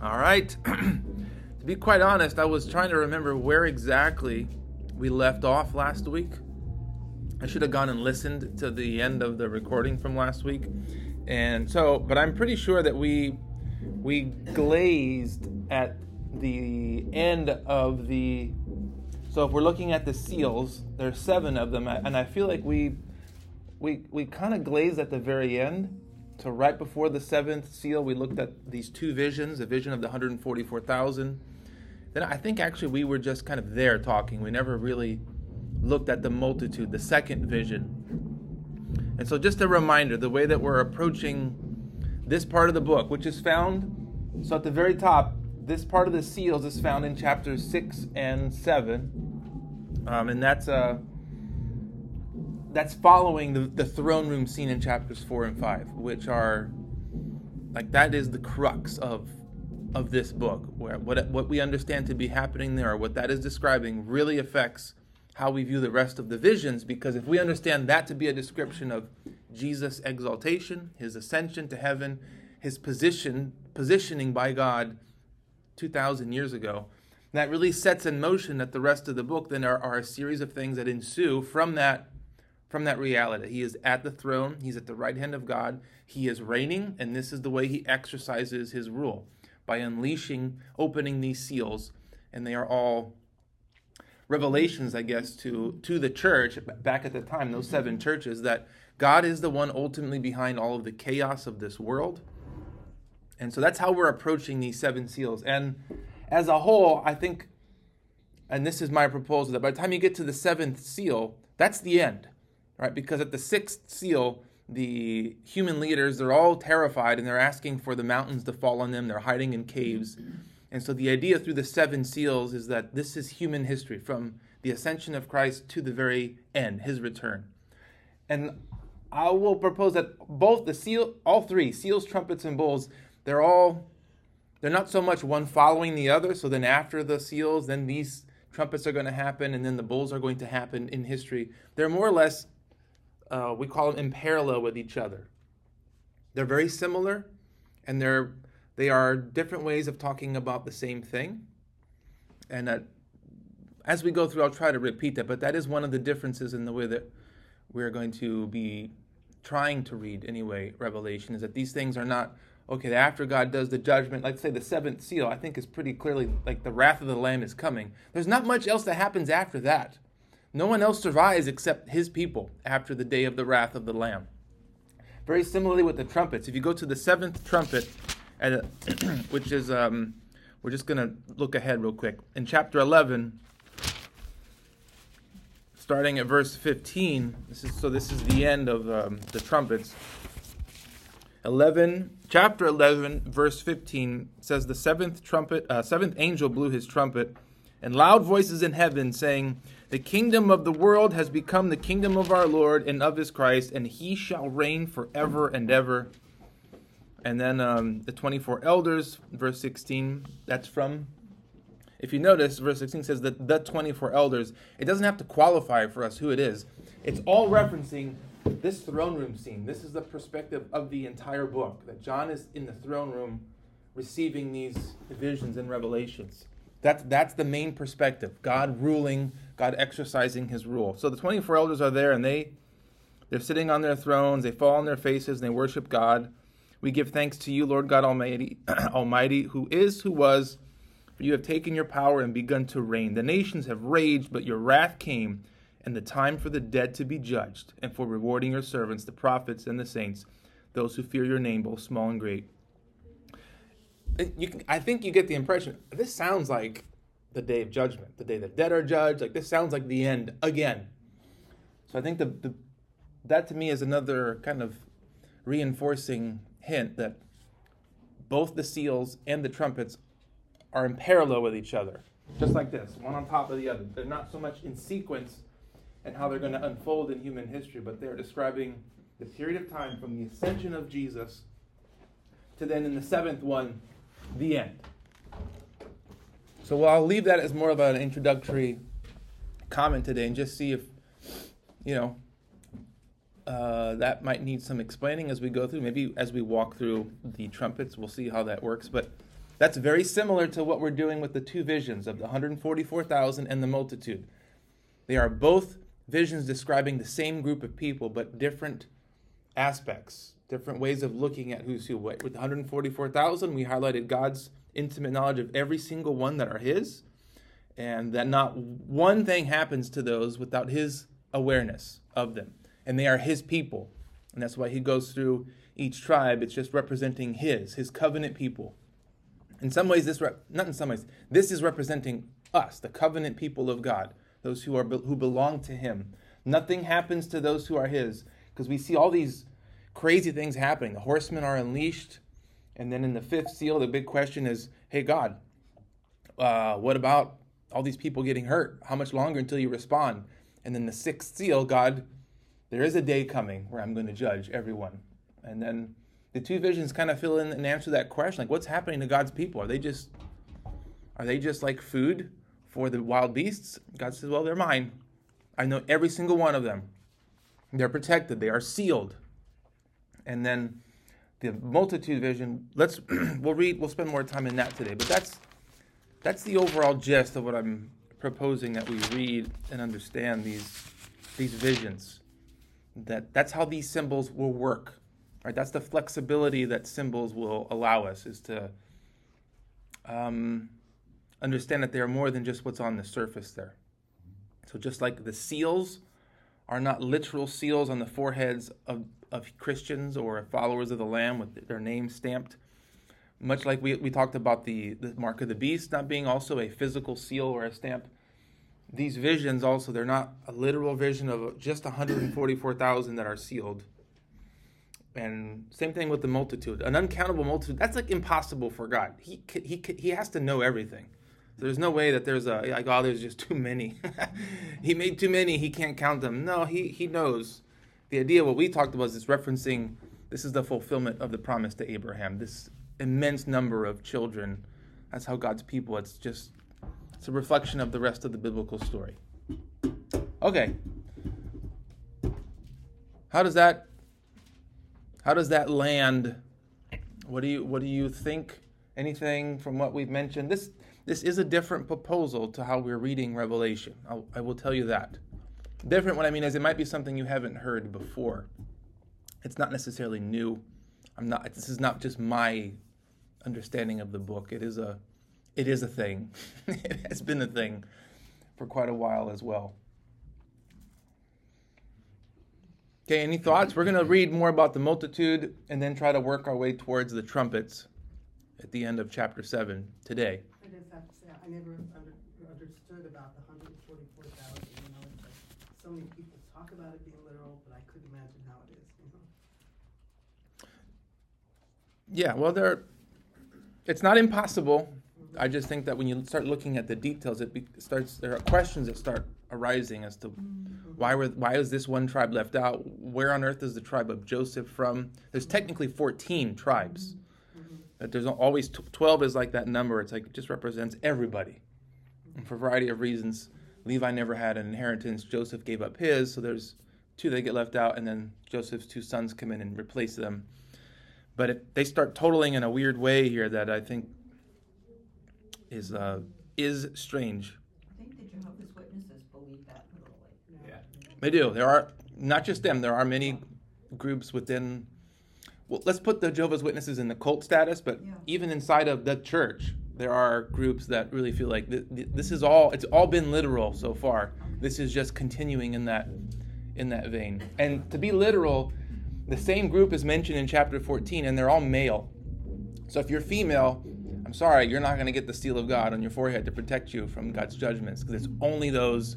All right. to be quite honest, I was trying to remember where exactly we left off last week. I should have gone and listened to the end of the recording from last week. And so, but I'm pretty sure that we we glazed at the end of the so if we're looking at the seals, there's seven of them, and I feel like we we we kind of glazed at the very end. So right before the seventh seal, we looked at these two visions: the vision of the 144,000. Then I think actually we were just kind of there talking. We never really looked at the multitude, the second vision. And so, just a reminder: the way that we're approaching this part of the book, which is found so at the very top, this part of the seals is found in chapters six and seven um, and that's uh, that's following the, the throne room scene in chapters four and five, which are like that is the crux of of this book. Where what what we understand to be happening there, or what that is describing, really affects how we view the rest of the visions. Because if we understand that to be a description of Jesus' exaltation, his ascension to heaven, his position positioning by God two thousand years ago, that really sets in motion that the rest of the book then are, are a series of things that ensue from that from that reality. He is at the throne, he's at the right hand of God, he is reigning, and this is the way he exercises his rule by unleashing, opening these seals, and they are all revelations, I guess, to to the church back at the time, those seven churches, that God is the one ultimately behind all of the chaos of this world. And so that's how we're approaching these seven seals. And as a whole, I think, and this is my proposal, that by the time you get to the seventh seal, that's the end, right? Because at the sixth seal, the human leaders, they're all terrified and they're asking for the mountains to fall on them. They're hiding in caves. And so the idea through the seven seals is that this is human history from the ascension of Christ to the very end, his return. And I will propose that both the seal, all three, seals, trumpets, and bowls, they're all they're not so much one following the other. So then after the seals, then these trumpets are going to happen, and then the bowls are going to happen in history. They're more or less, uh, we call them in parallel with each other. They're very similar, and they're they are different ways of talking about the same thing. And as we go through, I'll try to repeat that, but that is one of the differences in the way that we're going to be trying to read anyway revelation is that these things are not okay, after God does the judgment, let's say the seventh seal, I think is pretty clearly like the wrath of the Lamb is coming. There's not much else that happens after that. No one else survives except his people after the day of the wrath of the Lamb. Very similarly with the trumpets. If you go to the seventh trumpet, which is, um, we're just going to look ahead real quick. In chapter 11, starting at verse 15, this is, so this is the end of um, the trumpets. 11 chapter 11 verse 15 says the seventh trumpet uh, seventh angel blew his trumpet and loud voices in heaven saying the kingdom of the world has become the kingdom of our lord and of his christ and he shall reign forever and ever and then um, the 24 elders verse 16 that's from if you notice verse 16 says that the 24 elders it doesn't have to qualify for us who it is it's all referencing this throne room scene, this is the perspective of the entire book. That John is in the throne room receiving these visions and revelations. That's, that's the main perspective. God ruling, God exercising his rule. So the 24 elders are there and they, they're sitting on their thrones, they fall on their faces, and they worship God. We give thanks to you, Lord God Almighty, Almighty, who is, who was, for you have taken your power and begun to reign. The nations have raged, but your wrath came and the time for the dead to be judged, and for rewarding your servants, the prophets and the saints, those who fear your name, both small and great. Can, I think you get the impression this sounds like the day of judgment, the day the dead are judged. Like this sounds like the end again. So I think the, the that to me is another kind of reinforcing hint that both the seals and the trumpets are in parallel with each other, just like this, one on top of the other. They're not so much in sequence and how they're going to unfold in human history, but they're describing the period of time from the ascension of Jesus to then in the seventh one, the end. So I'll leave that as more of an introductory comment today and just see if, you know, uh, that might need some explaining as we go through. Maybe as we walk through the trumpets, we'll see how that works. But That's very similar to what we're doing with the two visions of the 144,000 and the multitude. They are both visions describing the same group of people, but different aspects, different ways of looking at who's who. With 144,000, we highlighted God's intimate knowledge of every single one that are His, and that not one thing happens to those without His awareness of them. And they are His people. And that's why He goes through each tribe. It's just representing His, His covenant people. In some ways, this rep- not in some ways, this is representing us, the covenant people of God, those who are who belong to Him. Nothing happens to those who are His, because we see all these crazy things happening. The horsemen are unleashed, and then in the fifth seal, the big question is, "Hey God, uh, what about all these people getting hurt? How much longer until you respond?" And then the sixth seal, God, there is a day coming where I'm going to judge everyone, and then the two visions kind of fill in and answer that question like what's happening to god's people? Are they just are they just like food for the wild beasts? God says well they're mine. I know every single one of them. They're protected. They are sealed and then the multitude vision let's we'll read we'll spend more time in that today but that's that's the overall gist of what i'm proposing that we read and understand these these visions that that's how these symbols will work Right? That's the flexibility that symbols will allow us is to um, understand that they are more than just what's on the surface there. So just like the seals are not literal seals on the foreheads of, of Christians or followers of the Lamb with their name stamped, much like we, we talked about the, the mark of the beast not being also a physical seal or a stamp, these visions also, they're not a literal vision of just 144,000 that are sealed. And same thing with the multitude. An uncountable multitude that's like impossible for god. He he he has to know everything there's no way that there's a like oh there's just too many he made too many he can't count them no he he knows the idea what we talked about is referencing this is the fulfillment of the promise to abraham this immense number of children that's how god's people it's just it's a reflection of the rest of the biblical story okay how does that how does that land? What do you what do you think? Anything from what we've mentioned? This this is a different proposal to how we're reading Revelation. I'll, I will tell you that. Different. What I mean is, it might be something you haven't heard before. It's not necessarily new. I'm not. This is not just my understanding of the book. It is a it is a thing. it has been a thing for quite a while as well. Okay, any thoughts? We're going to read more about the multitude and then try to work our way towards the trumpets at the end of chapter 7 today. I just have to say, I never under, understood about the 144,000. You know, like so many people talk about it being literal, but I couldn't imagine how it is. You know? Yeah, well, there. It's not impossible. Mm-hmm. I just think that when you start looking at the details, it be, starts. There are questions that start arising as to mm-hmm. why were why is this one tribe left out? Where on earth is the tribe of Joseph from? There's technically 14 tribes. Mm-hmm. But there's always 12 is like that number. It's like it just represents everybody. And for a variety of reasons, Levi never had an inheritance. Joseph gave up his, so there's two that get left out, and then Joseph's two sons come in and replace them. But if they start totaling in a weird way here that I think is uh, is strange. I think the Jehovah's Witnesses believe that literally. Yeah. They do. There are not just them. There are many groups within. Well, let's put the Jehovah's Witnesses in the cult status, but yeah. even inside of the church, there are groups that really feel like this is all. It's all been literal so far. This is just continuing in that in that vein. And to be literal, the same group is mentioned in chapter 14, and they're all male. So if you're female, I'm sorry, you're not going to get the seal of God on your forehead to protect you from God's judgments because it's only those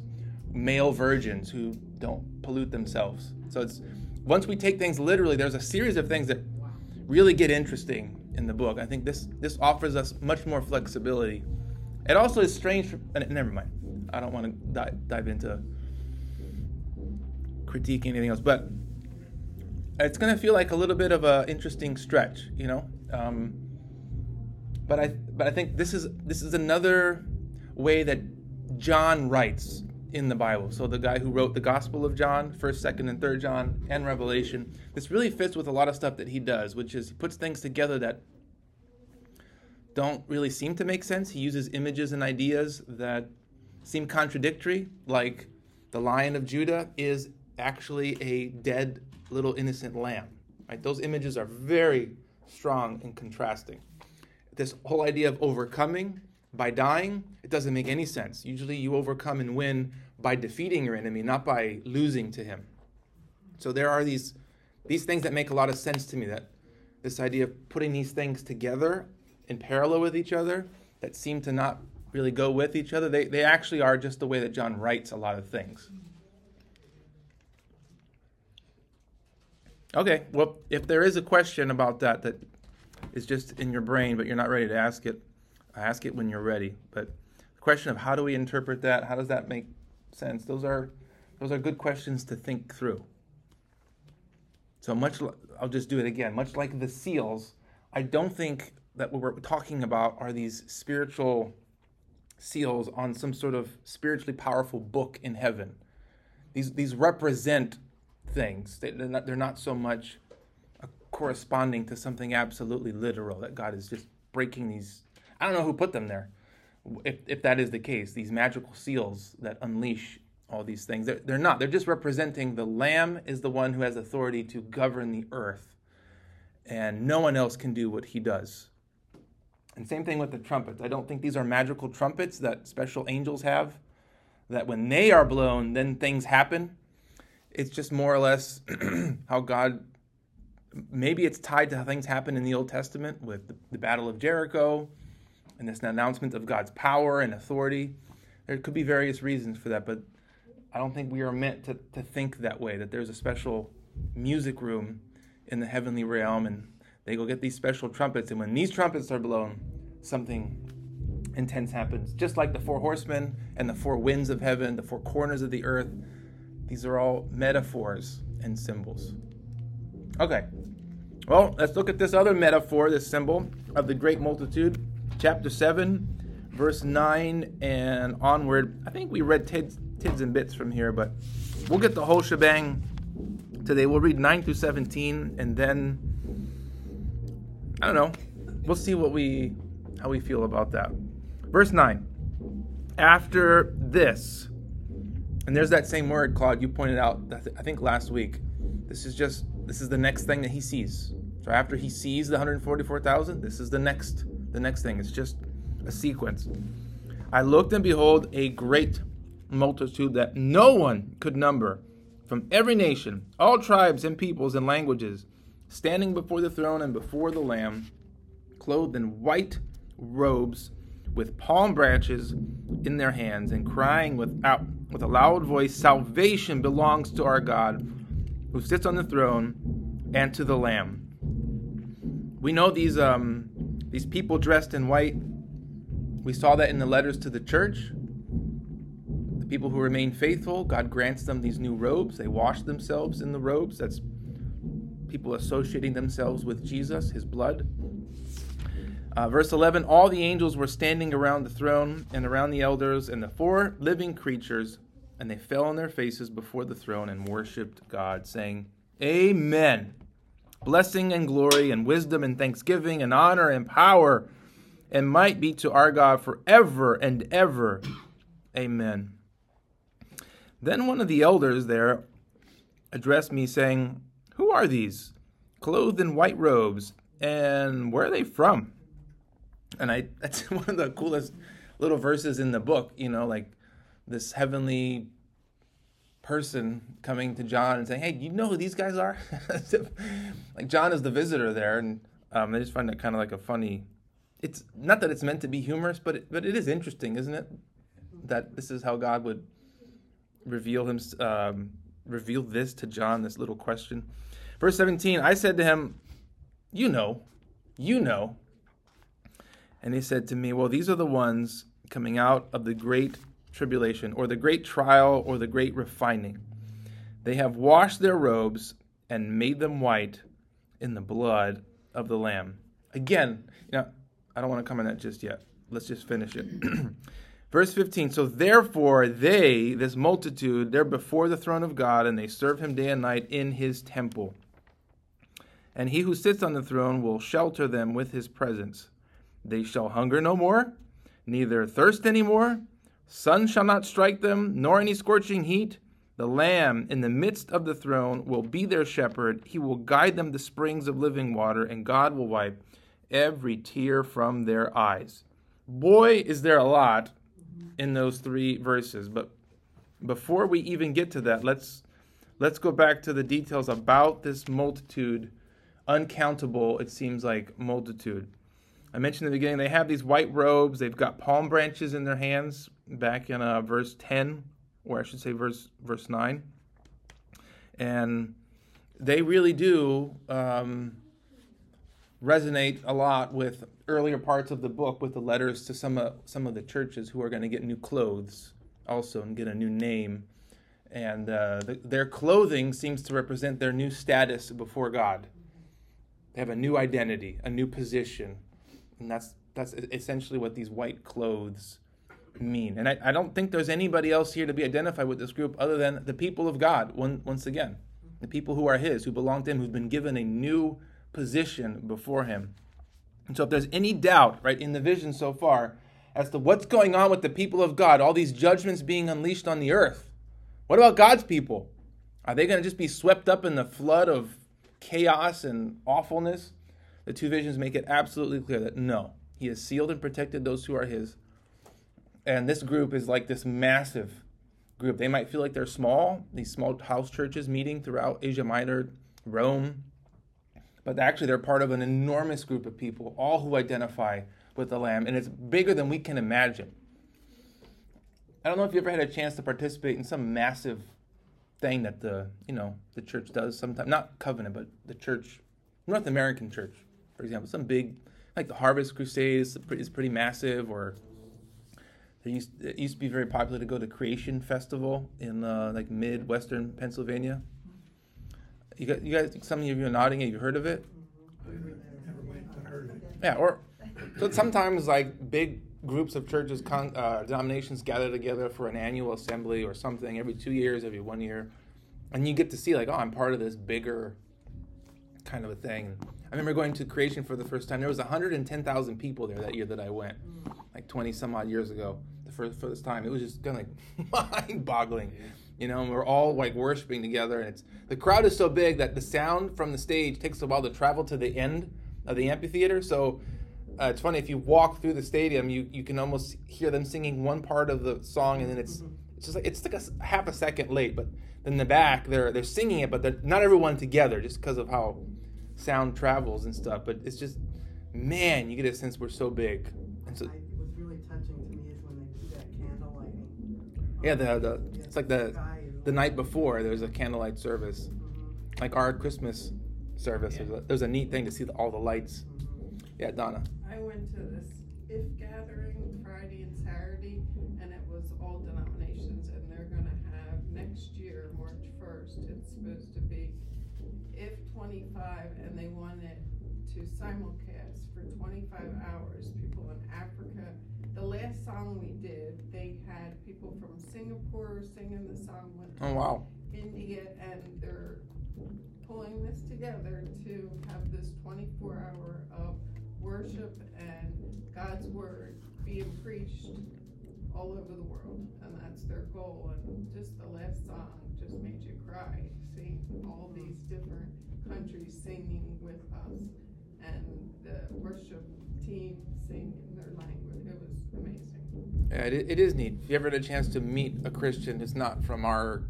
male virgins who don't pollute themselves. So it's once we take things literally, there's a series of things that really get interesting in the book. I think this this offers us much more flexibility. It also is strange. For, never mind. I don't want to dive, dive into critiquing anything else, but it's going to feel like a little bit of an interesting stretch, you know. Um, but I but I think this is this is another way that John writes in the Bible. So the guy who wrote the Gospel of John, First, Second, and Third John, and Revelation, this really fits with a lot of stuff that he does, which is he puts things together that don't really seem to make sense. He uses images and ideas that seem contradictory, like the lion of Judah is actually a dead little innocent lamb. Right? Those images are very strong and contrasting. This whole idea of overcoming by dying, it doesn't make any sense. Usually you overcome and win by defeating your enemy, not by losing to him. So there are these these things that make a lot of sense to me that this idea of putting these things together in parallel with each other that seem to not really go with each other. They, they actually are just the way that John writes a lot of things. Okay, well, if there is a question about that that is just in your brain, but you're not ready to ask it, ask it when you're ready. But the question of how do we interpret that? How does that make sense? Those are those are good questions to think through. So much, I'll just do it again. Much like the seals, I don't think that what we're talking about are these spiritual seals on some sort of spiritually powerful book in heaven. These these represent things. They, are not, they're not so much corresponding to something absolutely literal that God is just breaking these. I don't know who put them there. If, if that is the case, these magical seals that unleash all these things, they're, they're not. They're just representing the Lamb is the one who has authority to govern the earth, and no one else can do what he does. And same thing with the trumpets. I don't think these are magical trumpets that special angels have, that when they are blown, then things happen it's just more or less how God maybe it's tied to how things happen in the Old Testament with the, the, Battle of Jericho and this announcement of God's power and authority. There could be various reasons for that, but I don't think we are meant to, to think that way, that there's a special music room in the heavenly realm and they go get these special trumpets, and when these trumpets are blown, something intense happens. Just like the four horsemen and the four winds of heaven, the four corners of the earth these are all metaphors and symbols. Okay, well, let's look at this other metaphor, this symbol of the great multitude. Chapter 7, verse 9 and onward. I think we read tids, tids and bits from here, but we'll get the whole shebang today. We'll read 9 through 17, and then, I don't know, we'll see what we, how we feel about that. Verse 9. After this, and there's that same word, Claude, you pointed out, I think last week. This is just, this is the next thing that he sees. So after he sees the 144,000, this is the next, the next thing. It's just a sequence. I looked and behold a great multitude that no one could number from every nation, all tribes and peoples and languages, standing before the throne and before the Lamb, clothed in white robes with palm branches in their hands and crying without, with a loud voice, Salvation belongs to our God who sits on the throne and to the Lamb. We know these, um, these people dressed in white. We saw that in the letters to the church. The people who remain faithful, God grants them these new robes. They wash themselves in the robes. That's people associating themselves with Jesus, his blood. Uh, verse 11 All the angels were standing around the throne and around the elders and the four living creatures, and they fell on their faces before the throne and worshiped God, saying, Amen. Blessing and glory and wisdom and thanksgiving and honor and power and might be to our God forever and ever. Amen. Then one of the elders there addressed me, saying, Who are these, clothed in white robes, and where are they from? and I that's one of the coolest little verses in the book. You know, like this heavenly person coming to John and saying, "Hey, you know who these guys are?" like John is the visitor there, and um, I just find it kind of like a funny. It's not that it's meant to be humorous, but it, but it is interesting, isn't it? That this is how God would reveal him, um, reveal this to John. This little question, verse seventeen. I said to him, "You know, you know." And he said to me, Well, these are the ones coming out of the great tribulation, or the great trial, or the great refining. They have washed their robes and made them white in the blood of the Lamb. Again, you know, I don't want to comment on that just yet. Let's just finish it. Verse 15 So therefore, they, this multitude, they're before the throne of God, and they serve him day and night in his temple. And he who sits on the throne will shelter them with his presence. They shall hunger no more, neither thirst any more. Sun shall not strike them, nor any scorching heat. The Lamb in the midst of the throne will be their shepherd. He will guide them to springs of living water, and God will wipe every tear from their eyes. Boy, is there a lot in those three verses. But before we even get to that, let's let's go back to the details about this multitude, uncountable, it seems like multitude. I mentioned in the beginning they have these white robes, they've got palm branches in their hands, back in uh, verse 10, or I should say verse verse 9. And they really do um, resonate a lot with earlier parts of the book with the letters to some of, some of the churches who are going to get new clothes also and get a new name. And uh, the, their clothing seems to represent their new status before God. They have a new identity, a new position. And that's, that's essentially what these white clothes mean. And I, I don't think there's anybody else here to be identified with this group other than the people of God, one, once again. The people who are His, who belong to Him, who've been given a new position before Him. And so, if there's any doubt, right, in the vision so far as to what's going on with the people of God, all these judgments being unleashed on the earth, what about God's people? Are they going to just be swept up in the flood of chaos and awfulness? The two visions make it absolutely clear that no, He has sealed and protected those who are His. And this group is like this massive group. They might feel like they're small, these small house churches meeting throughout Asia Minor, Rome, but actually they're part of an enormous group of people, all who identify with the Lamb, and it's bigger than we can imagine. I don't know if you ever had a chance to participate in some massive thing that the you know the church does sometimes, not covenant, but the church, North American church, for example, some big like the Harvest Crusade is pretty, is pretty massive, or there used it used to be very popular to go to Creation Festival in uh, like mid-western Pennsylvania. You guys, you guys, some of you are nodding. Have you heard of it? Yeah, or so sometimes like big groups of churches, con, uh, denominations gather together for an annual assembly or something every two years, every one year, and you get to see like, oh, I'm part of this bigger kind of a thing. I remember going to Creation for the first time. There was 110,000 people there that year that I went, like 20 some odd years ago. The first first time, it was just kind of like mind-boggling you know, and we're all like worshiping together. And it's the crowd is so big that the sound from the stage takes a while to travel to the end of the amphitheater. So uh, it's funny if you walk through the stadium, you you can almost hear them singing one part of the song, and then it's mm-hmm. it's just like it's like a half a second late. But then in the back, they're they're singing it, but they're not everyone together, just because of how sound travels and stuff. But it's just man, you get a sense we're so big. And so, I, what's really touching to me is when they do that candle lighting. Yeah, the, the it's like the the night before there's a candlelight service, mm-hmm. like our Christmas service. Yeah. There's, a, there's, a, neat thing to see the, all the lights. Mm-hmm. Yeah, Donna. I went to this if gathering Friday and Saturday, and it was all denominations, and they're going to have next year, March 1st. It's supposed to 25, and they wanted to simulcast for 25 hours. People in Africa the last song we did, they had people from Singapore singing the song with oh, wow. India, and they're pulling this together to have this 24 hour of worship and God's word being preached all over the world, and that's their goal. And just the last song just made you cry, seeing all these different countries singing with us, and the worship team singing in their language. It was amazing. Yeah, it, it is neat. If you ever had a chance to meet a Christian, it's not from our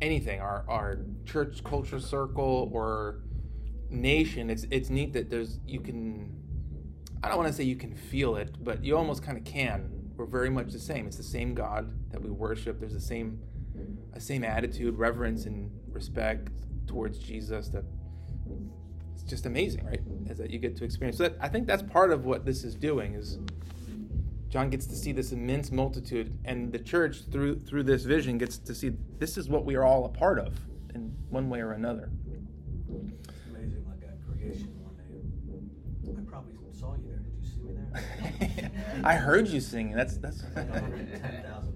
anything, our our church culture circle or nation. It's it's neat that there's you can. I don't want to say you can feel it, but you almost kind of can. We're very much the same. It's the same God that we worship. There's the same, a same attitude, reverence, and respect towards Jesus that it's just amazing, right? Is that you get to experience. So that, I think that's part of what this is doing is John gets to see this immense multitude, and the church through through this vision gets to see this is what we are all a part of in one way or another. It's amazing, like at creation one day. I probably saw you there. Did you see me there? I heard you singing. That's that's.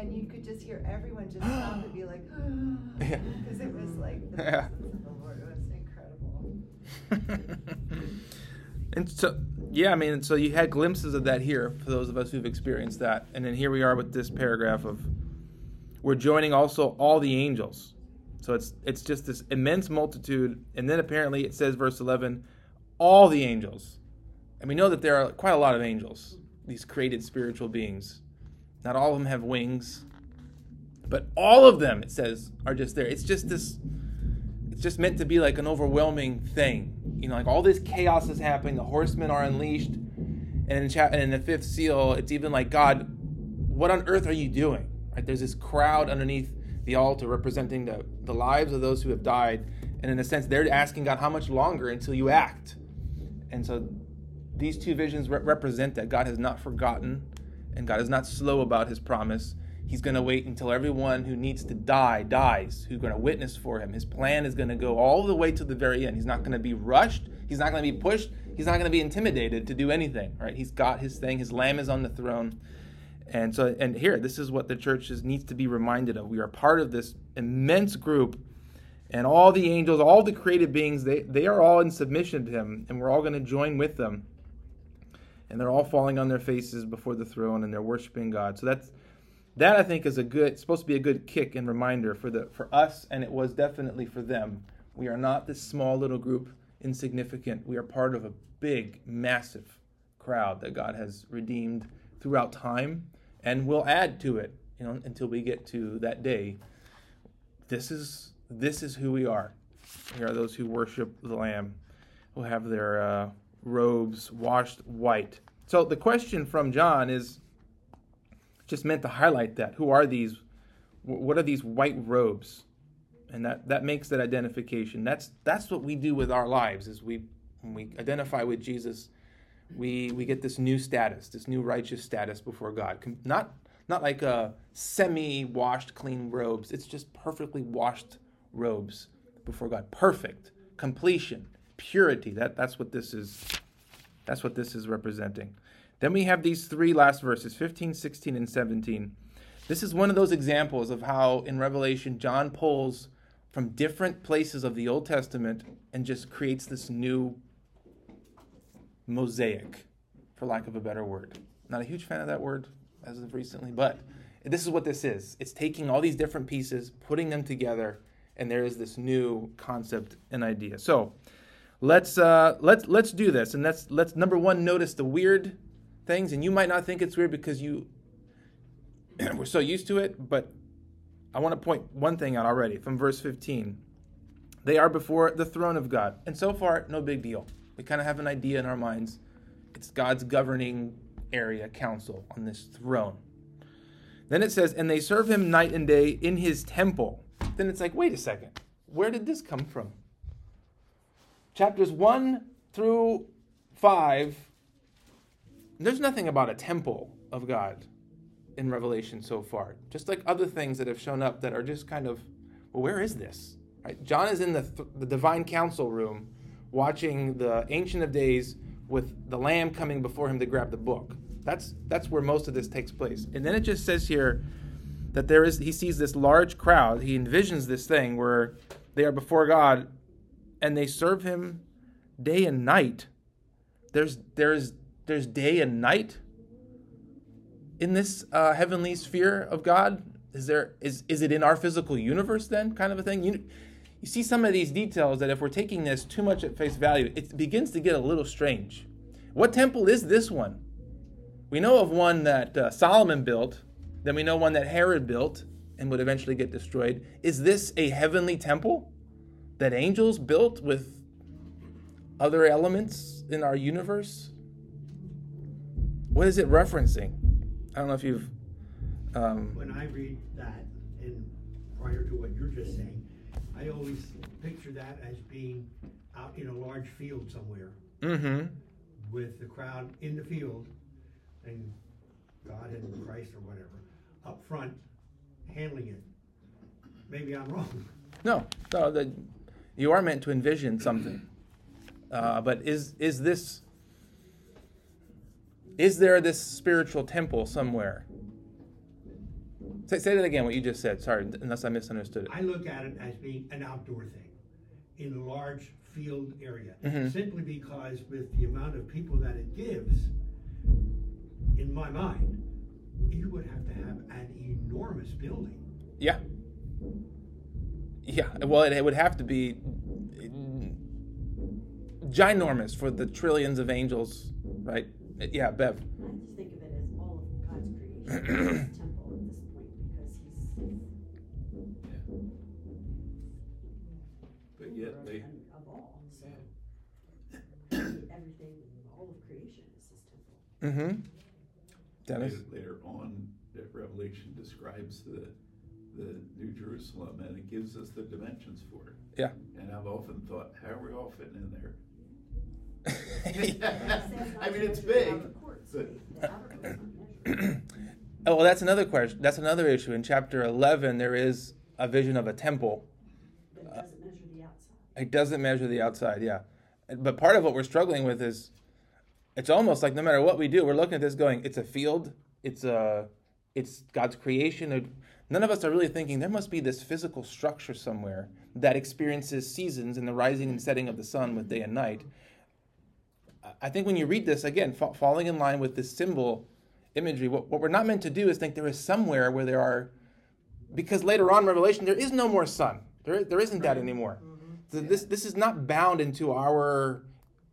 and you could just hear everyone just stop and be like, Yeah. because it was like the Yeah. of the Lord. It was incredible. and so, yeah, I mean, so you had glimpses of that here for those of us who've experienced that. And then here we are with this paragraph of we're joining also all the angels. So it's it's just this immense multitude, and then apparently it says verse eleven, all the angels, and we know that there are quite a lot of angels, these created spiritual beings. Not all of them have wings, but all of them it says are just there. It's just this. It's just meant to be like an overwhelming thing, you know, like all this chaos is happening. The horsemen are unleashed, and in, cha- and in the fifth seal, it's even like God, what on earth are you doing? Right? There's this crowd underneath the altar representing the, the lives of those who have died. And in a sense, they're asking God, how much longer until you act? And so these two visions re- represent that God has not forgotten and God is not slow about his promise. He's going to wait until everyone who needs to die dies, who's going to witness for him. His plan is going to go all the way to the very end. He's not going to be rushed. He's not going to be pushed. He's not going to be intimidated to do anything, right? He's got his thing. His lamb is on the throne. And so, and here, this is what the church is, needs to be reminded of. We are part of this immense group, and all the angels, all the created beings, they, they are all in submission to him, and we're all going to join with them. And they're all falling on their faces before the throne, and they're worshiping God. So that's that I think is a good, supposed to be a good kick and reminder for the for us, and it was definitely for them. We are not this small little group, insignificant. We are part of a big, massive crowd that God has redeemed throughout time and will add to it, you know, until we get to that day. This is this is who we are. We are those who worship the Lamb, who have their uh, robes washed white. So the question from John is just meant to highlight that. Who are these? What are these white robes? And that, that makes that identification. That's that's what we do with our lives. Is we when we identify with Jesus, we we get this new status, this new righteous status before God. Not not like a semi-washed, clean robes. It's just perfectly washed robes before God. Perfect completion, purity. That that's what this is. That's what this is representing. Then we have these three last verses 15, 16, and 17. This is one of those examples of how in Revelation John pulls from different places of the Old Testament and just creates this new mosaic, for lack of a better word. Not a huge fan of that word as of recently, but this is what this is. It's taking all these different pieces, putting them together, and there is this new concept and idea. So let's uh, let's let's do this, and let's let's number one notice the weird things, and you might not think it's weird because you we're so used to it, but I want to point one thing out already from verse 15. They are before the throne of God. And so far, no big deal. We kind of have an idea in our minds. It's God's governing area, council on this throne. Then it says, and they serve him night and day in his temple. Then it's like, wait a second. Where did this come from? Chapters 1 through 5, there's nothing about a temple of God in Revelation so far. Just like other things that have shown up that are just kind of, well, where is this? Right? John is in the, th- the divine council room watching the Ancient of Days with the Lamb coming before him to grab the book. That's, that's where most of this takes place. And then it just says here that there is, he sees this large crowd. He envisions this thing where they are before God and they serve him day and night. There's, there's, there's day and night in this uh, heavenly sphere of God? Is there is is it in our physical universe then, kind of a thing? You you see some of these details that if we're taking this too much at face value, it begins to get a little strange. What temple is this one? We know of one that uh, Solomon built, then we know one that Herod built and would eventually get destroyed. Is this a heavenly temple that angels built with other elements in our universe? What is it referencing? I don't know if you've. Um, When I read that, and prior to what you're just saying, I always picture that as being out in a large field somewhere mm-hmm. with the crowd in the field and God and Christ or whatever up front handling it. Maybe I'm wrong. No, no, the, you are meant to envision something. Uh, but is is this Is there this spiritual temple somewhere? Say, say that again, what you just said. Sorry, unless I misunderstood it. I look at it as being an outdoor thing in a large field area. Mhm. Simply because with the amount of people that it gives, in my mind, you would have to have an enormous building. Yeah. Yeah. Well, it, it would have to be ginormous for the trillions of angels, right? Yeah, Bev. I just think of it as all of God's creation as his temple at this point because he's But yet they, of all. So everything, all of creation is his temple. Mm-hmm. Dennis. later, later on, that Revelation describes the, the New Jerusalem and it gives us the dimensions for it. Yeah. And I've often thought, how are we all fitting in there? It says not I mean, it's big, outer courts, but- The outer courts aren't measured. Oh, well, that's another question. That's another issue. In chapter 11, there is a vision of a temple. It doesn't measure the outside. It doesn't measure the outside, yeah. But part of what we're struggling with is it's almost like no matter what we do, we're looking at this going, it's a field, it's a it's God's creation. None of us are really thinking there must be this physical structure somewhere that experiences seasons and the rising and setting of the sun with day and night. I- think when you read this again, fa- falling in line with this symbol imagery, what, what we're not meant to do is think there is somewhere where there are, because later on in Revelation there is no more sun. There, there isn't that anymore. Mm-hmm. So this this is not bound into our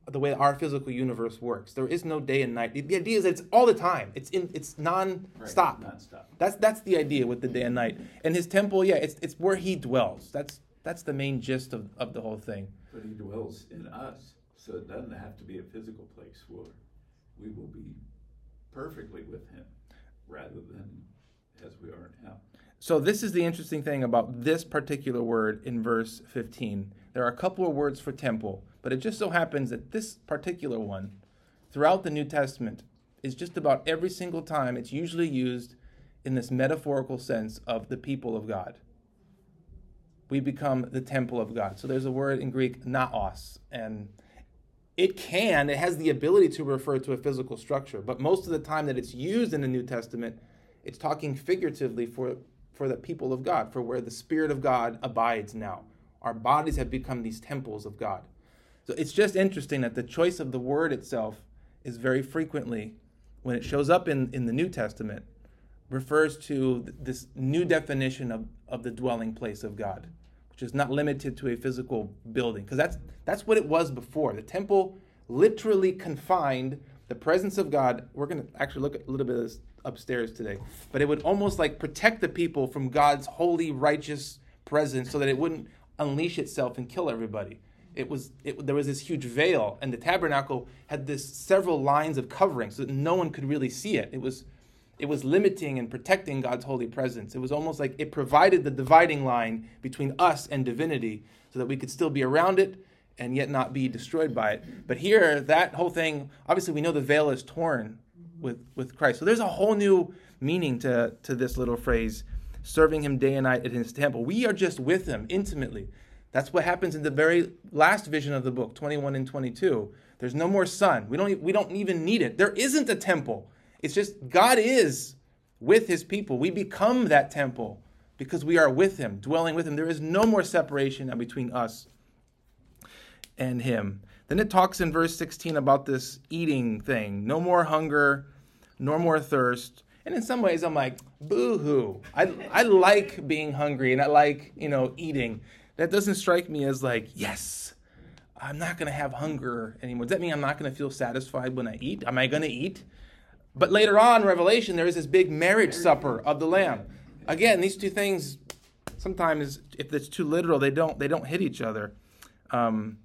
the way our physical universe works. There is no day and night. The, the idea is that it's all the time. It's in it's non-stop. Right, non-stop. That's that's the idea with the day and night. And his temple, yeah, it's it's where he dwells. That's that's the main gist of, of the whole thing. But he dwells in us, so it doesn't have to be a physical place where we will be perfectly with him rather than as we are now. So this is the interesting thing about this particular word in verse 15. There are a couple of words for temple, but it just so happens that this particular one throughout the New Testament is just about every single time it's usually used in this metaphorical sense of the people of God. We become the temple of God. So there's a word in Greek, naos, and it can, it has the ability to refer to a physical structure, but most of the time that it's used in the New Testament, it's talking figuratively for, for the people of God, for where the Spirit of God abides now. Our bodies have become these temples of God. So it's just interesting that the choice of the word itself is very frequently, when it shows up in, in the New Testament, refers to th- this new definition of, of the dwelling place of God, which is not limited to a physical building. Because that's, that's what it was before. The temple literally confined the presence of God. We're going to actually look at a little bit of this upstairs today. But it would almost like protect the people from God's holy, righteous presence so that it wouldn't unleash itself and kill everybody. It was it, there was this huge veil, and the tabernacle had this several lines of covering, so that no one could really see it. It was it was limiting and protecting God's holy presence. It was almost like it provided the dividing line between us and divinity, so that we could still be around it and yet not be destroyed by it. But here, that whole thing, obviously, we know the veil is torn with with Christ. So there's a whole new meaning to to this little phrase, serving Him day and night at His temple. We are just with Him intimately. That's what happens in the very last vision of the book, 21 and 22. There's no more sun. We don't, we don't even need it. There isn't a temple. It's just God is with his people. We become that temple because we are with him, dwelling with him. There is no more separation between us and him. Then it talks in verse 16 about this eating thing no more hunger, no more thirst. And in some ways, I'm like, boo hoo. I, I like being hungry and I like, you know, eating that doesn't strike me as like, yes, I'm not going to have hunger anymore. Does that mean I'm not going to feel satisfied when I eat? Am I going to eat? But later on, Revelation, there is this big marriage supper of the Lamb. Again, these two things, sometimes if it's too literal, they don't they don't hit each other. Um,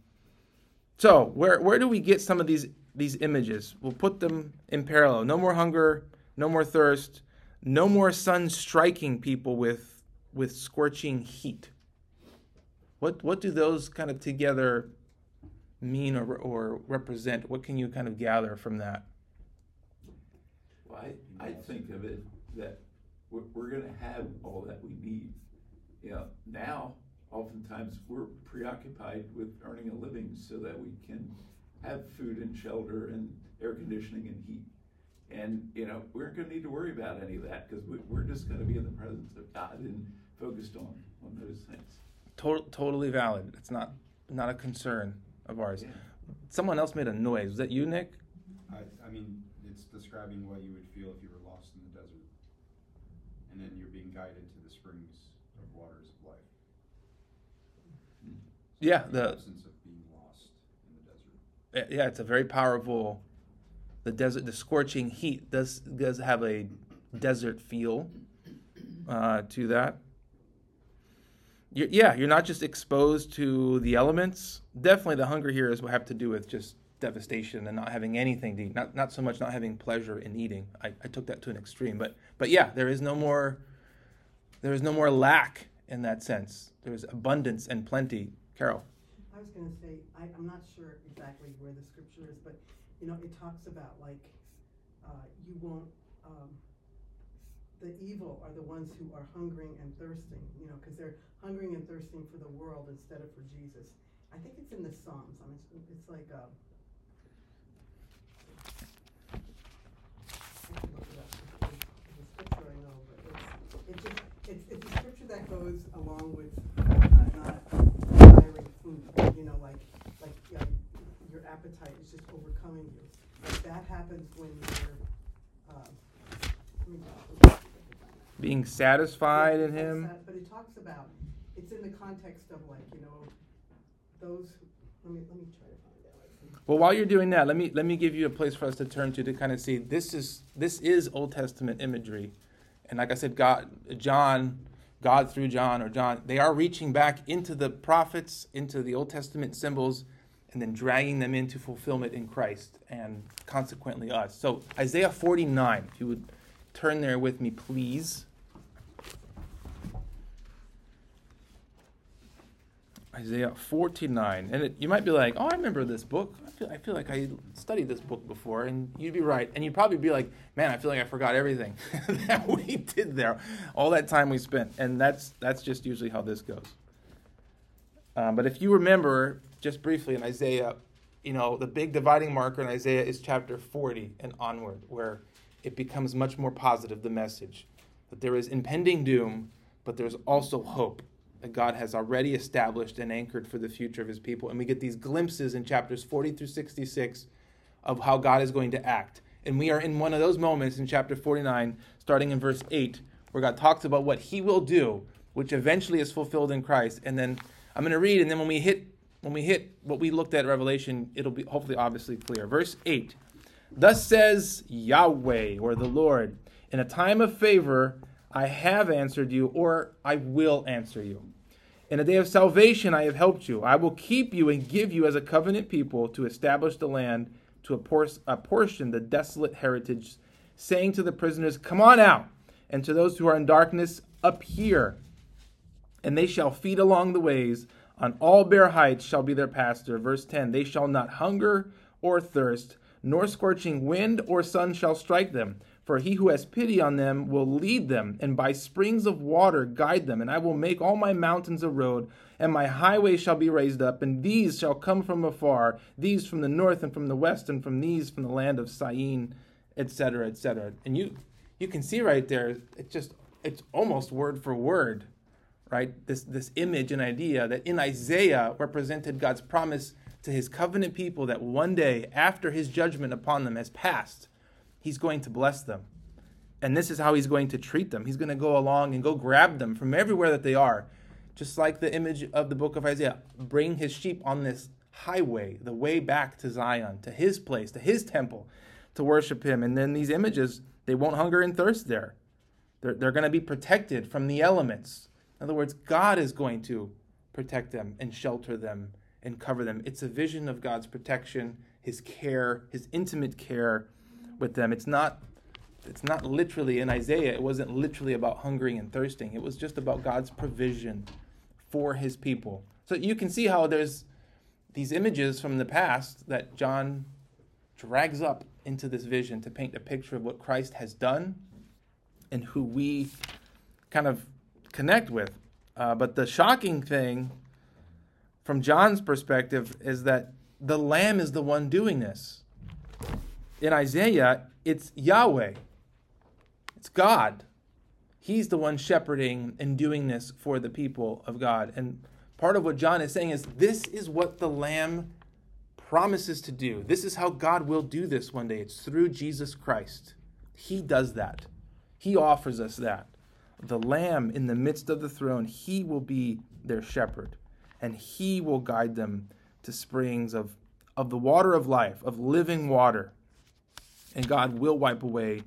so where where do we get some of these these images? We'll put them in parallel. No more hunger, no more thirst, no more sun striking people with with scorching heat. What what do those kind of together mean or or represent? What can you kind of gather from that? Well, I, I think of it that we're, we're going to have all that we need. You know, now oftentimes we're preoccupied with earning a living so that we can have food and shelter and air conditioning and heat. And, you know, we aren't going to need to worry about any of that because we, we're just going to be in the presence of God and focused on, on those things. Tot- totally valid. It's not not a concern of ours. Someone else made a noise. Was that you, Nick? I, I mean, it's describing what you would feel if you were lost in the desert. And then you're being guided to the springs of waters of life. So Yeah, the the absence of being lost in the desert. yeah, it's a very powerful. The desert, the scorching heat does does have a desert feel uh, to that. You yeah, you're not just exposed to the elements. Definitely, the hunger here is what have to do with just devastation and not having anything to eat. Not not so much not having pleasure in eating. I, I took that to an extreme, but but yeah, there is no more. There is no more lack in that sense. There is abundance and plenty. Carol. I was gonna say, I, I'm not sure exactly where the scripture is, but, you know, it talks about like, uh, you won't, um, the evil are the ones who are hungering and thirsting, you know, cause they're hungering and thirsting for the world instead of for Jesus. I think it's in the Psalms, I mean, it's, like, uh. It's a it's, it's a scripture that goes along with, uh, not desiring food, you know, like, like, you know, your appetite is just overcoming you. Like that happens when you're, um, Being satisfied in Him. But it talks about, it's in the context of like, you know, those, let me, let me try to find out. Well, while you're doing that, let me let me give you a place for us to turn to to kind of see this is this is Old Testament imagery, and like I said, God, John, God through John or John, they are reaching back into the prophets, into the Old Testament symbols, and then dragging them into fulfillment in Christ, and consequently us. So Isaiah 49, if you would turn there with me, please. Isaiah 49. And it, you might be like, oh, I remember this book. I feel, I feel like I studied this book before. And you'd be right. And you'd probably be like, man, I feel like I forgot everything that we did there, all that time we spent. And that's, that's just usually how this goes. Um, but if you remember, just briefly in Isaiah, you know, the big dividing marker in Isaiah is chapter 40 and onward, where it becomes much more positive, the message. That there is impending doom, but there's also hope God has already established and anchored for the future of his people. And we get these glimpses in chapters 40 through 66 of how God is going to act. And we are in one of those moments in chapter 49, starting in verse 8, where God talks about what he will do, which eventually is fulfilled in Christ. And then I'm going to read, and then when we hit when we hit what we looked at Revelation, it'll be hopefully obviously clear. Verse 8 Thus says Yahweh, or the Lord, in a time of favor, I have answered you, or I will answer you. In a day of salvation, I have helped you. I will keep you and give you as a covenant people to establish the land, to apportion the desolate heritage, saying to the prisoners, Come on out, and to those who are in darkness, Up here. And they shall feed along the ways. On all bare heights shall be their pasture. Verse 10 They shall not hunger or thirst, nor scorching wind or sun shall strike them. For he who has pity on them will lead them, and by springs of water guide them. And I will make all my mountains a road, and my highways shall be raised up, and these shall come from afar, these from the north and from the west, and from these from the land of Syene, etc., etc. And you you can see right there, it just it's almost word for word, right? This this image and idea that in Isaiah represented God's promise to his covenant people that one day, after his judgment upon them has passed, he's going to bless them. And this is how he's going to treat them. He's going to go along and go grab them from everywhere that they are. Just like the image of the book of Isaiah, bring his sheep on this highway, the way back to Zion, to his place, to his temple, to worship him. And then these images, they won't hunger and thirst there. They're, they're going to be protected from the elements. In other words, God is going to protect them and shelter them and cover them. It's a vision of God's protection, his care, his intimate care with them. It's not it's not literally in Isaiah, it wasn't literally about hungering and thirsting. It was just about God's provision for his people. So you can see how there's these images from the past that John drags up into this vision to paint a picture of what Christ has done and who we kind of connect with. Uh, but the shocking thing from John's perspective is that the Lamb is the one doing this. In Isaiah, it's Yahweh. It's God. He's the one shepherding and doing this for the people of God. And part of what John is saying is this is what the Lamb promises to do. This is how God will do this one day. It's through Jesus Christ. He does that. He offers us that. The Lamb in the midst of the throne, He will be their shepherd, and He will guide them to springs of, of the water of life, of living water. And God will wipe away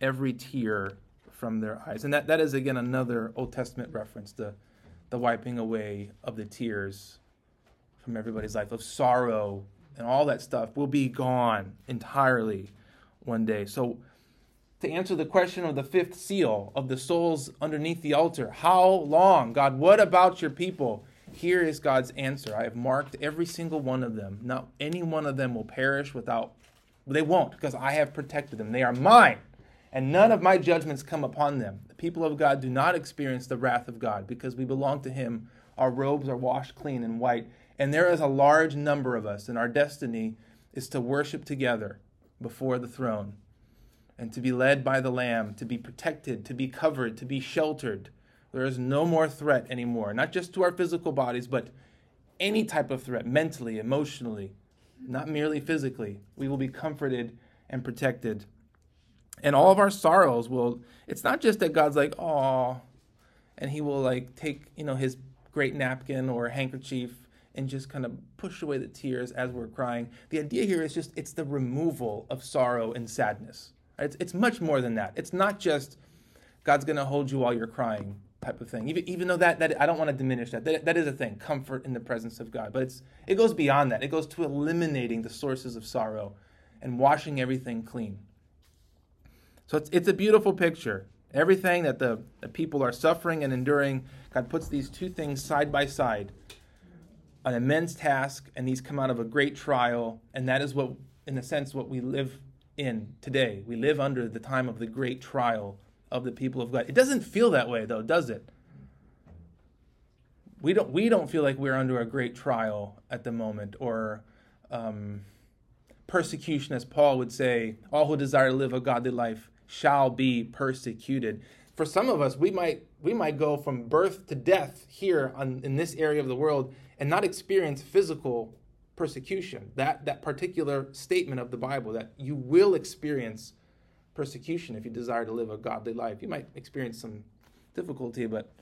every tear from their eyes. And that, that is, again, another Old Testament reference the, the wiping away of the tears from everybody's life, of sorrow and all that stuff will be gone entirely one day. So, to answer the question of the fifth seal of the souls underneath the altar, how long? God, what about your people? Here is God's answer. I have marked every single one of them. Not any one of them will perish without, they won't, because I have protected them. They are mine, and none of my judgments come upon them. The people of God do not experience the wrath of God because we belong to Him. Our robes are washed clean and white, and there is a large number of us, and our destiny is to worship together before the throne and to be led by the Lamb, to be protected, to be covered, to be sheltered. There is no more threat anymore, not just to our physical bodies, but any type of threat, mentally, emotionally, not merely physically. We will be comforted and protected. And all of our sorrows will, it's not just that God's like, oh, and he will like take, you know, his great napkin or handkerchief and just kind of push away the tears as we're crying. The idea here is just it's the removal of sorrow and sadness. It's, it's much more than that. It's not just God's going to hold you while you're crying type of thing. Even, even though that, that I don't want to diminish that. that. That is a thing, comfort in the presence of God. But it's, it goes beyond that. It goes to eliminating the sources of sorrow and washing everything clean. So it's, it's a beautiful picture. Everything that the, the people are suffering and enduring, God puts these two things side by side an immense task, and these come out of a great trial, and that is what, in a sense, what we live in today. We live under the time of the great trial of the people of God. It doesn't feel that way, though, does it? We don't. We don't feel like we're under a great trial at the moment, or um, persecution, as Paul would say. All who desire to live a godly life shall be persecuted. For some of us, we might we might go from birth to death here on, in this area of the world and not experience physical persecution. That, that particular statement of the Bible that you will experience persecution if you desire to live a godly life. You might experience some difficulty, but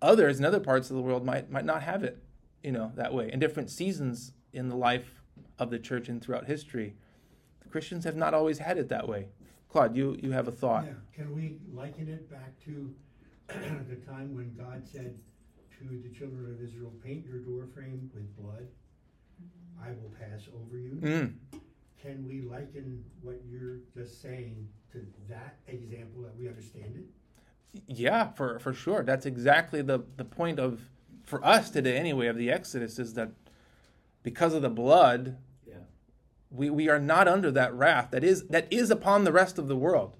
others in other parts of the world might, might not have it, you know, that way. In different seasons in the life of the church and throughout history, the Christians have not always had it that way. Claude, you, you have a thought. Yeah. Can we liken it back to the time when God said, to the children of Israel, paint your door frame with blood. I will pass over you. Mm. Can we liken what you're just saying to that example that we understand it? Yeah, for, for sure. That's exactly the, the point of, for us today anyway, of the Exodus is that because of the blood, Yeah. we, we are not under that wrath that is that is upon the rest of the world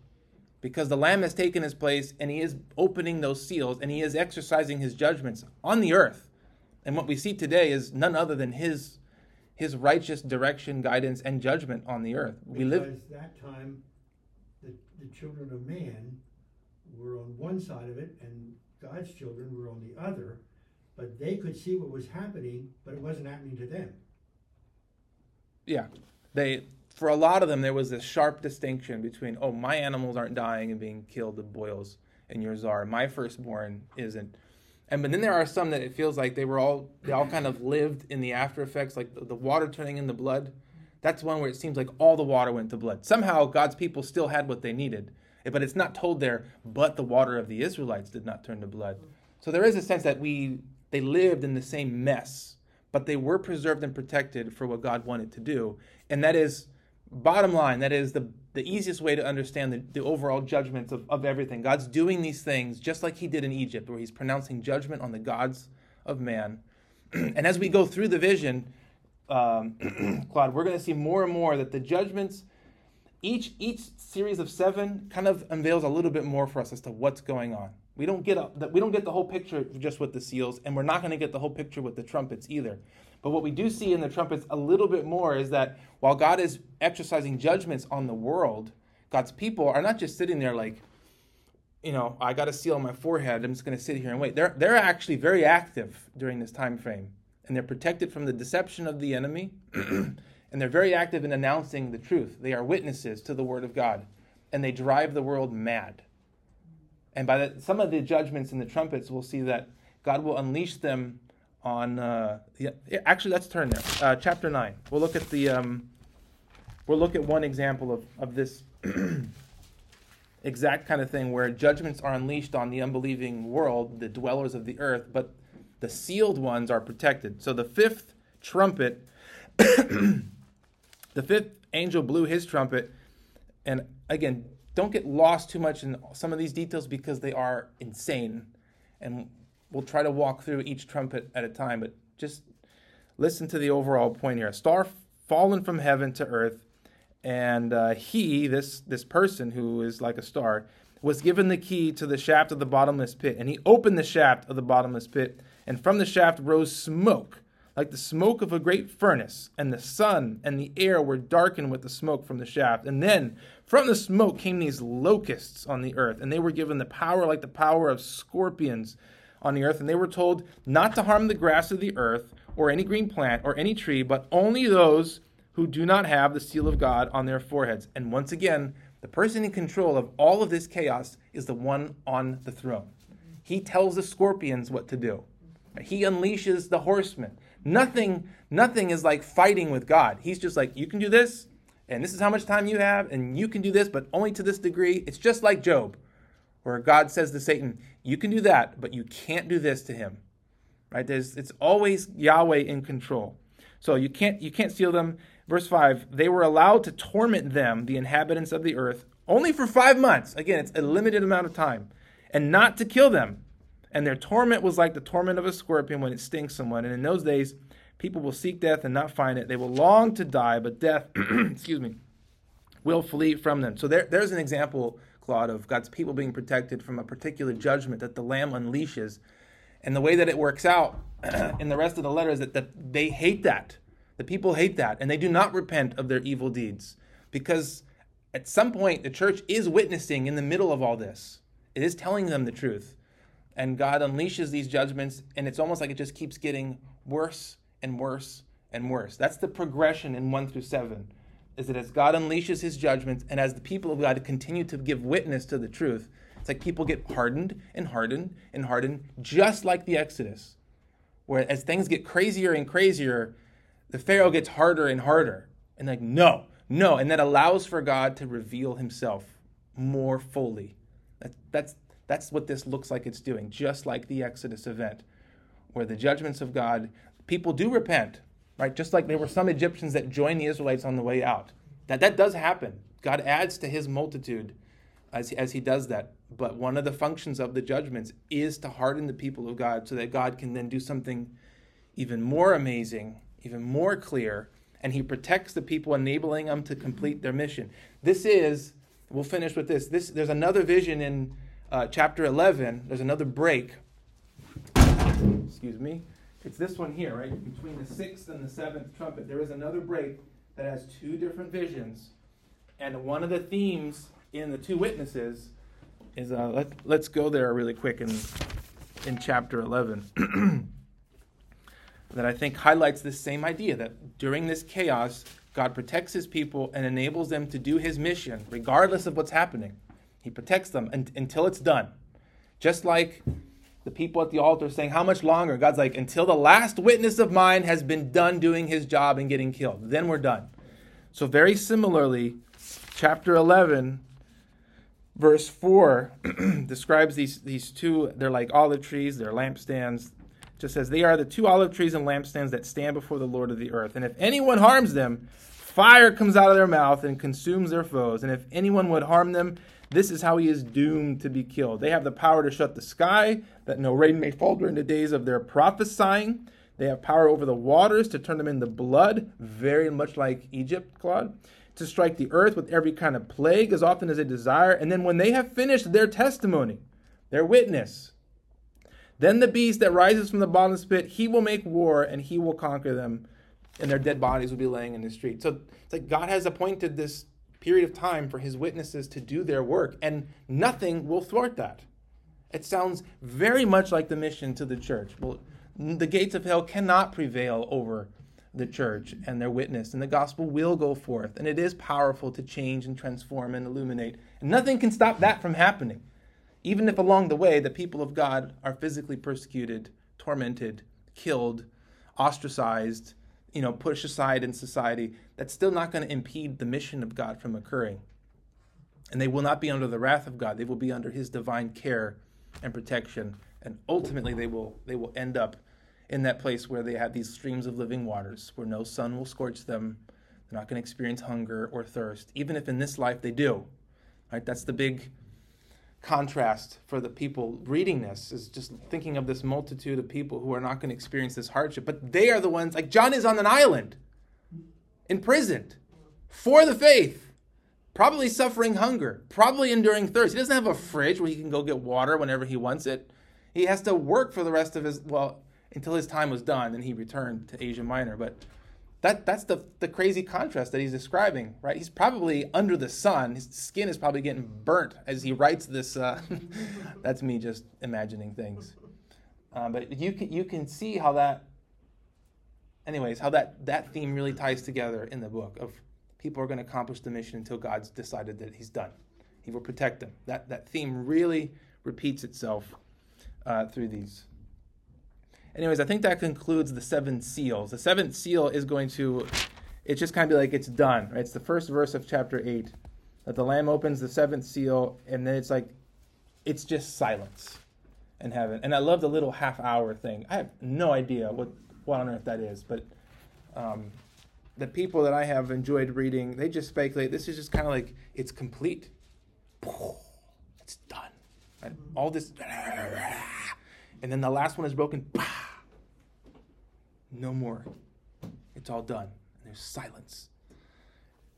because the lamb has taken his place and he is opening those seals and he is exercising his judgments on the earth and what we see today is none other than his his righteous direction guidance and judgment on the earth we live Because that time, the, the children of man were on one side of it and God's children were on the other, but they could see what was happening, but it wasn't happening to them. yeah. They for a lot of them there was this sharp distinction between oh my animals aren't dying and being killed of boils and yours are. My firstborn isn't. And but then there are some that it feels like they were all they all kind of lived in the after effects like the, the water turning into blood that's one where it seems like all the water went to blood. Somehow god's people still had what they needed but it's not told there but the water of the israelites did not turn to blood. So there is a sense that we they lived in the same mess but they were preserved and protected for what god wanted to do. And that is bottom line that is the, the easiest way to understand the, the overall judgments of, of everything. God's doing these things just like he did in egypt where he's pronouncing judgment on the gods of man. And as we go through the vision um, claude we're going to see more and more that the judgments each each series of seven kind of unveils a little bit more for us as to what's going on We don't get a, we don't get the whole picture just with the seals, and we're not going to get the whole picture with the trumpets either. But what we do see in the trumpets a little bit more is that while God is exercising judgments on the world, God's people are not just sitting there like, you know, I got a seal on my forehead. I'm just going to sit here and wait. They're they're actually very active during this time frame, and they're protected from the deception of the enemy, and they're very active in announcing the truth. They are witnesses to the word of God, and they drive the world mad. And by the, some of the judgments in the trumpets, we'll see that God will unleash them on. Uh, yeah, actually, let's turn there. Uh, chapter nine. We'll look at the. Um, we'll look at one example of of this exact kind of thing where judgments are unleashed on the unbelieving world, the dwellers of the earth, but the sealed ones are protected. So the fifth trumpet, the fifth angel blew his trumpet, and again, don't get lost too much in some of these details because they are insane. And we'll try to walk through each trumpet at a time, but just listen to the overall point here. A star fallen from heaven to earth, and uh, he, this this person who is like a star, was given the key to the shaft of the bottomless pit, and he opened the shaft of the bottomless pit, and from the shaft rose smoke like the smoke of a great furnace, and the sun and the air were darkened with the smoke from the shaft. And then from the smoke came these locusts on the earth, and they were given the power like the power of scorpions on the earth. And they were told not to harm the grass of the earth, or any green plant, or any tree, but only those who do not have the seal of God on their foreheads. And once again, the person in control of all of this chaos is the one on the throne. He tells the scorpions what to do. He unleashes the horsemen. Nothing, nothing is like fighting with God. He's just like, you can do this, and this is how much time you have, and you can do this, but only to this degree. It's just like Job, where God says to Satan, you can do that, but you can't do this to him. Right? There's, it's always Yahweh in control. So you can't you can't steal them. Verse 5, they were allowed to torment them, the inhabitants of the earth, only for five months. Again, it's a limited amount of time. And not to kill them and their torment was like the torment of a scorpion when it stings someone. And in those days, people will seek death and not find it. They will long to die, but death, excuse me, will flee from them. So there, there's an example, Claude, of God's people being protected from a particular judgment that the Lamb unleashes. And the way that it works out in the rest of the letter is that, that they hate that. The people hate that, and they do not repent of their evil deeds. Because at some point, the church is witnessing in the middle of all this. It is telling them the truth and God unleashes these judgments, and it's almost like it just keeps getting worse and worse and worse. That's the progression in 1 through 7. Is that as God unleashes his judgments, and as the people of God continue to give witness to the truth, it's like people get hardened and hardened and hardened, just like the Exodus. Where as things get crazier and crazier, the Pharaoh gets harder and harder. And like, no, no. And that allows for God to reveal himself more fully. That, that's that's what this looks like it's doing, just like the Exodus event, where the judgments of God, people do repent, right? Just like there were some Egyptians that joined the Israelites on the way out. That that does happen. God adds to his multitude as, as he does that. But one of the functions of the judgments is to harden the people of God so that God can then do something even more amazing, even more clear, and he protects the people, enabling them to complete their mission. This is, we'll finish with this. This there's another vision in uh, chapter 11, there's another break. Excuse me. It's this one here, right? Between the sixth and the seventh trumpet, there is another break that has two different visions. And one of the themes in the two witnesses is uh, let, let's go there really quick in, in chapter 11. that I think highlights this same idea that during this chaos, God protects his people and enables them to do his mission, regardless of what's happening. He protects them until it's done. Just like the people at the altar saying, How much longer? God's like, Until the last witness of mine has been done doing his job and getting killed. Then we're done. So, very similarly, chapter 11, verse 4 describes these, these two, they're like olive trees, they're lampstands. Just says, They are the two olive trees and lampstands that stand before the Lord of the earth. And if anyone harms them, fire comes out of their mouth and consumes their foes. And if anyone would harm them, this is how he is doomed to be killed. They have the power to shut the sky, that no rain may fall during the days of their prophesying. They have power over the waters to turn them into blood, very much like Egypt, Claude, to strike the earth with every kind of plague as often as they desire. And then when they have finished their testimony, their witness. Then the beast that rises from the bottomless pit, he will make war and he will conquer them, and their dead bodies will be laying in the street. So it's like God has appointed this period of time for his witnesses to do their work, and nothing will thwart that. It sounds very much like the mission to the church. Well, the gates of hell cannot prevail over the church and their witness, and the gospel will go forth, and it is powerful to change and transform and illuminate. And nothing can stop that from happening even if along the way the people of God are physically persecuted, tormented, killed, ostracized, you know, pushed aside in society, that's still not going to impede the mission of God from occurring. And they will not be under the wrath of God. They will be under his divine care and protection. And ultimately they will they will end up in that place where they have these streams of living waters, where no sun will scorch them. They're not going to experience hunger or thirst, even if in this life they do. Right? That's the big contrast for the people reading this is just thinking of this multitude of people who are not going to experience this hardship, but they are the ones, like John is on an island, imprisoned for the faith, probably suffering hunger, probably enduring thirst. He doesn't have a fridge where he can go get water whenever he wants it. He has to work for the rest of his, well, until his time was done and he returned to Asia Minor. But that that's the the crazy contrast that he's describing, right? He's probably under the sun. His skin is probably getting burnt as he writes this. Uh, that's me just imagining things, uh, but you can you can see how that. Anyways, how that that theme really ties together in the book of people are going to accomplish the mission until God's decided that He's done. He will protect them. That that theme really repeats itself uh, through these anyways, I think that concludes the seven seals. The seventh seal is going to, it's just kind of like it's done. Right? It's the first verse of chapter eight that the Lamb opens the seventh seal, and then it's like, it's just silence in heaven. And I love the little half hour thing. I have no idea what what on earth that is, but um, the people that I have enjoyed reading, they just speculate. This is just kind of like it's complete. It's done. All this, and then the last one is broken no more. It's all done. And there's silence.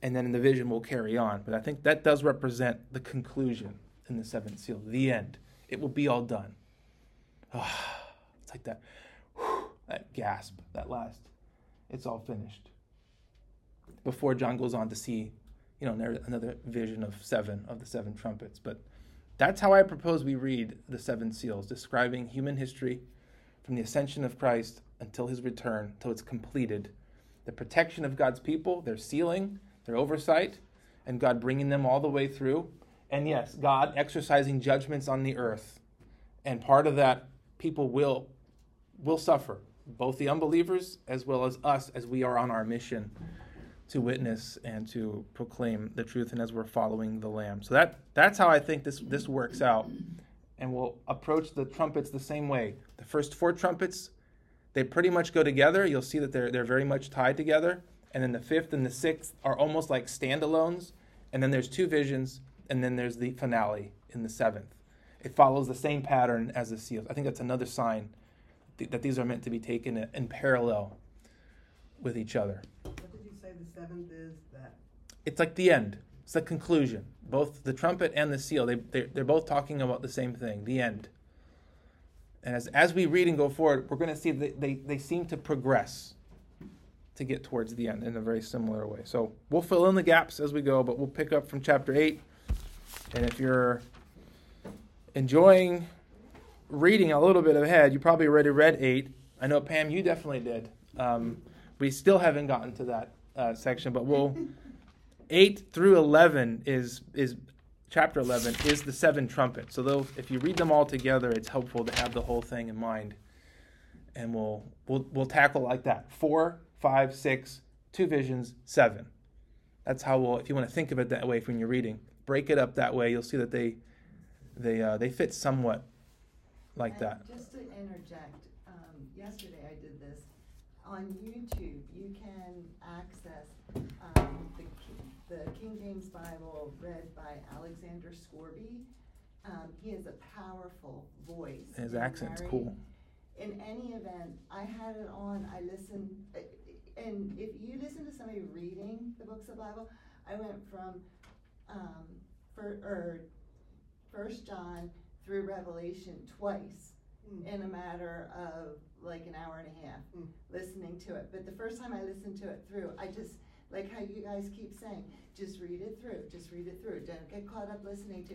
And then the vision will carry on. But I think that does represent the conclusion in the seventh seal, the end. It will be all done. Oh, it's like that, whew, that gasp, that last. It's all finished. Before John goes on to see, you know, another vision of seven, of the seven trumpets. But that's how I propose we read the seven seals, describing human history from the ascension of Christ until his return, till it's completed. The protection of God's people, their sealing, their oversight, and God bringing them all the way through. And yes, God exercising judgments on the earth. And part of that, people will, will suffer, both the unbelievers as well as us, as we are on our mission to witness and to proclaim the truth and as we're following the Lamb. So that, that's how I think this, this works out. And we'll approach the trumpets the same way. The first four trumpets they pretty much go together. You'll see that they're, they're very much tied together. And then the fifth and the sixth are almost like standalones. And then there's two visions, and then there's the finale in the seventh. It follows the same pattern as the seals. I think that's another sign th- that these are meant to be taken in parallel with each other. Seventh is that? It's like the end. It's the conclusion. Both the trumpet and the seal, they, they're, they're both talking about the same thing, the end. And as, as we read and go forward, we're going to see that they, they seem to progress to get towards the end in a very similar way. So we'll fill in the gaps as we go, but we'll pick up from chapter 8. And if you're enjoying reading a little bit ahead, you probably already read 8. I know, Pam, you definitely did. Um, we still haven't gotten to that uh, section, but we'll. 8 through 11 is is chapter 11 is the seven trumpets. So those, if you read them all together, it's helpful to have the whole thing in mind. And we'll, we'll, we'll tackle like that. Four, five, six, two visions, seven. That's how we'll, if you want to think of it that way when you're reading, break it up that way. You'll see that they, they, uh, they fit somewhat like and that. Just to interject, um, yesterday I did this. On YouTube, you can access um, the the King James Bible read by Alexander Scourby. Um, he has a powerful voice. His accent's cool. In any event, I had it on, I listened, uh, and if you listen to somebody reading the books of the Bible, I went from um, for, or First John through Revelation twice Mm. in a matter of like an hour and a half Mm. listening to it. But the first time I listened to it through, I just like how you guys keep saying, just read it through, just read it through. Don't get caught up listening to.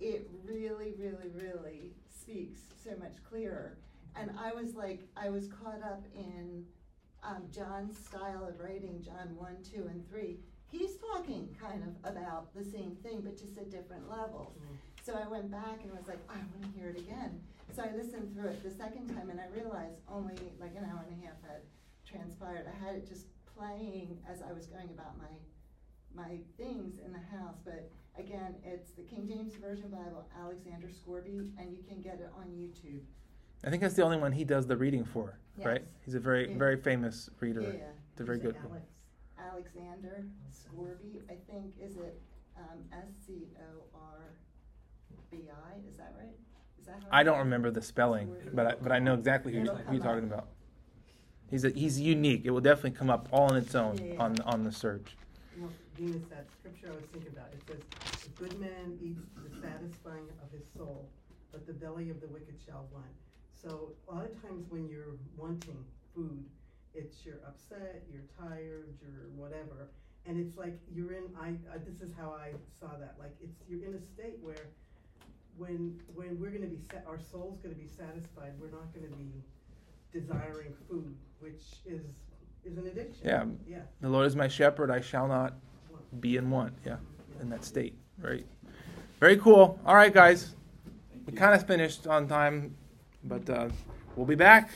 It really, really, really speaks so much clearer. And I was like, I was caught up in um, John's style of writing, John one, two, and three. He's talking kind of about the same thing, but just at different levels. Mm. So I went back and was like, I want to hear it again. So I listened through it the second time and I realized only like an hour and a half had transpired. I had it just playing as I was going about my my things in the house. But again, it's the King James Version Bible, Alexander Scourby, and you can get it on YouTube. I think that's the only one he does the reading for, right? He's a very, Yeah. very famous reader. Yeah. It's a very good it one. Alex? Alexander Scourby, I think, is it um, S C O R B I? Is that right? Is that how I don't remember the spelling, but I, but I know exactly who, It'll who you're talking up. about. He's a, he's unique. It will definitely come up all on its own Yeah. on on the search. You know, Venus, that scripture I was thinking about, it says, "The good man eats the satisfying of his soul, but the belly of the wicked shall want." So a lot of times when you're wanting food, it's you're upset, you're tired, you're whatever, and it's like you're in. I, I this is how I saw that. Like it's you're in a state where, when when we're gonna be sa- our soul's gonna be satisfied, we're not gonna be desiring food, which is is an addiction. Yeah. Yeah. The Lord is my shepherd; I shall not be in want. Yeah, in that state. Right. Very cool. All right, guys. We kind of finished on time, but uh, we'll be back.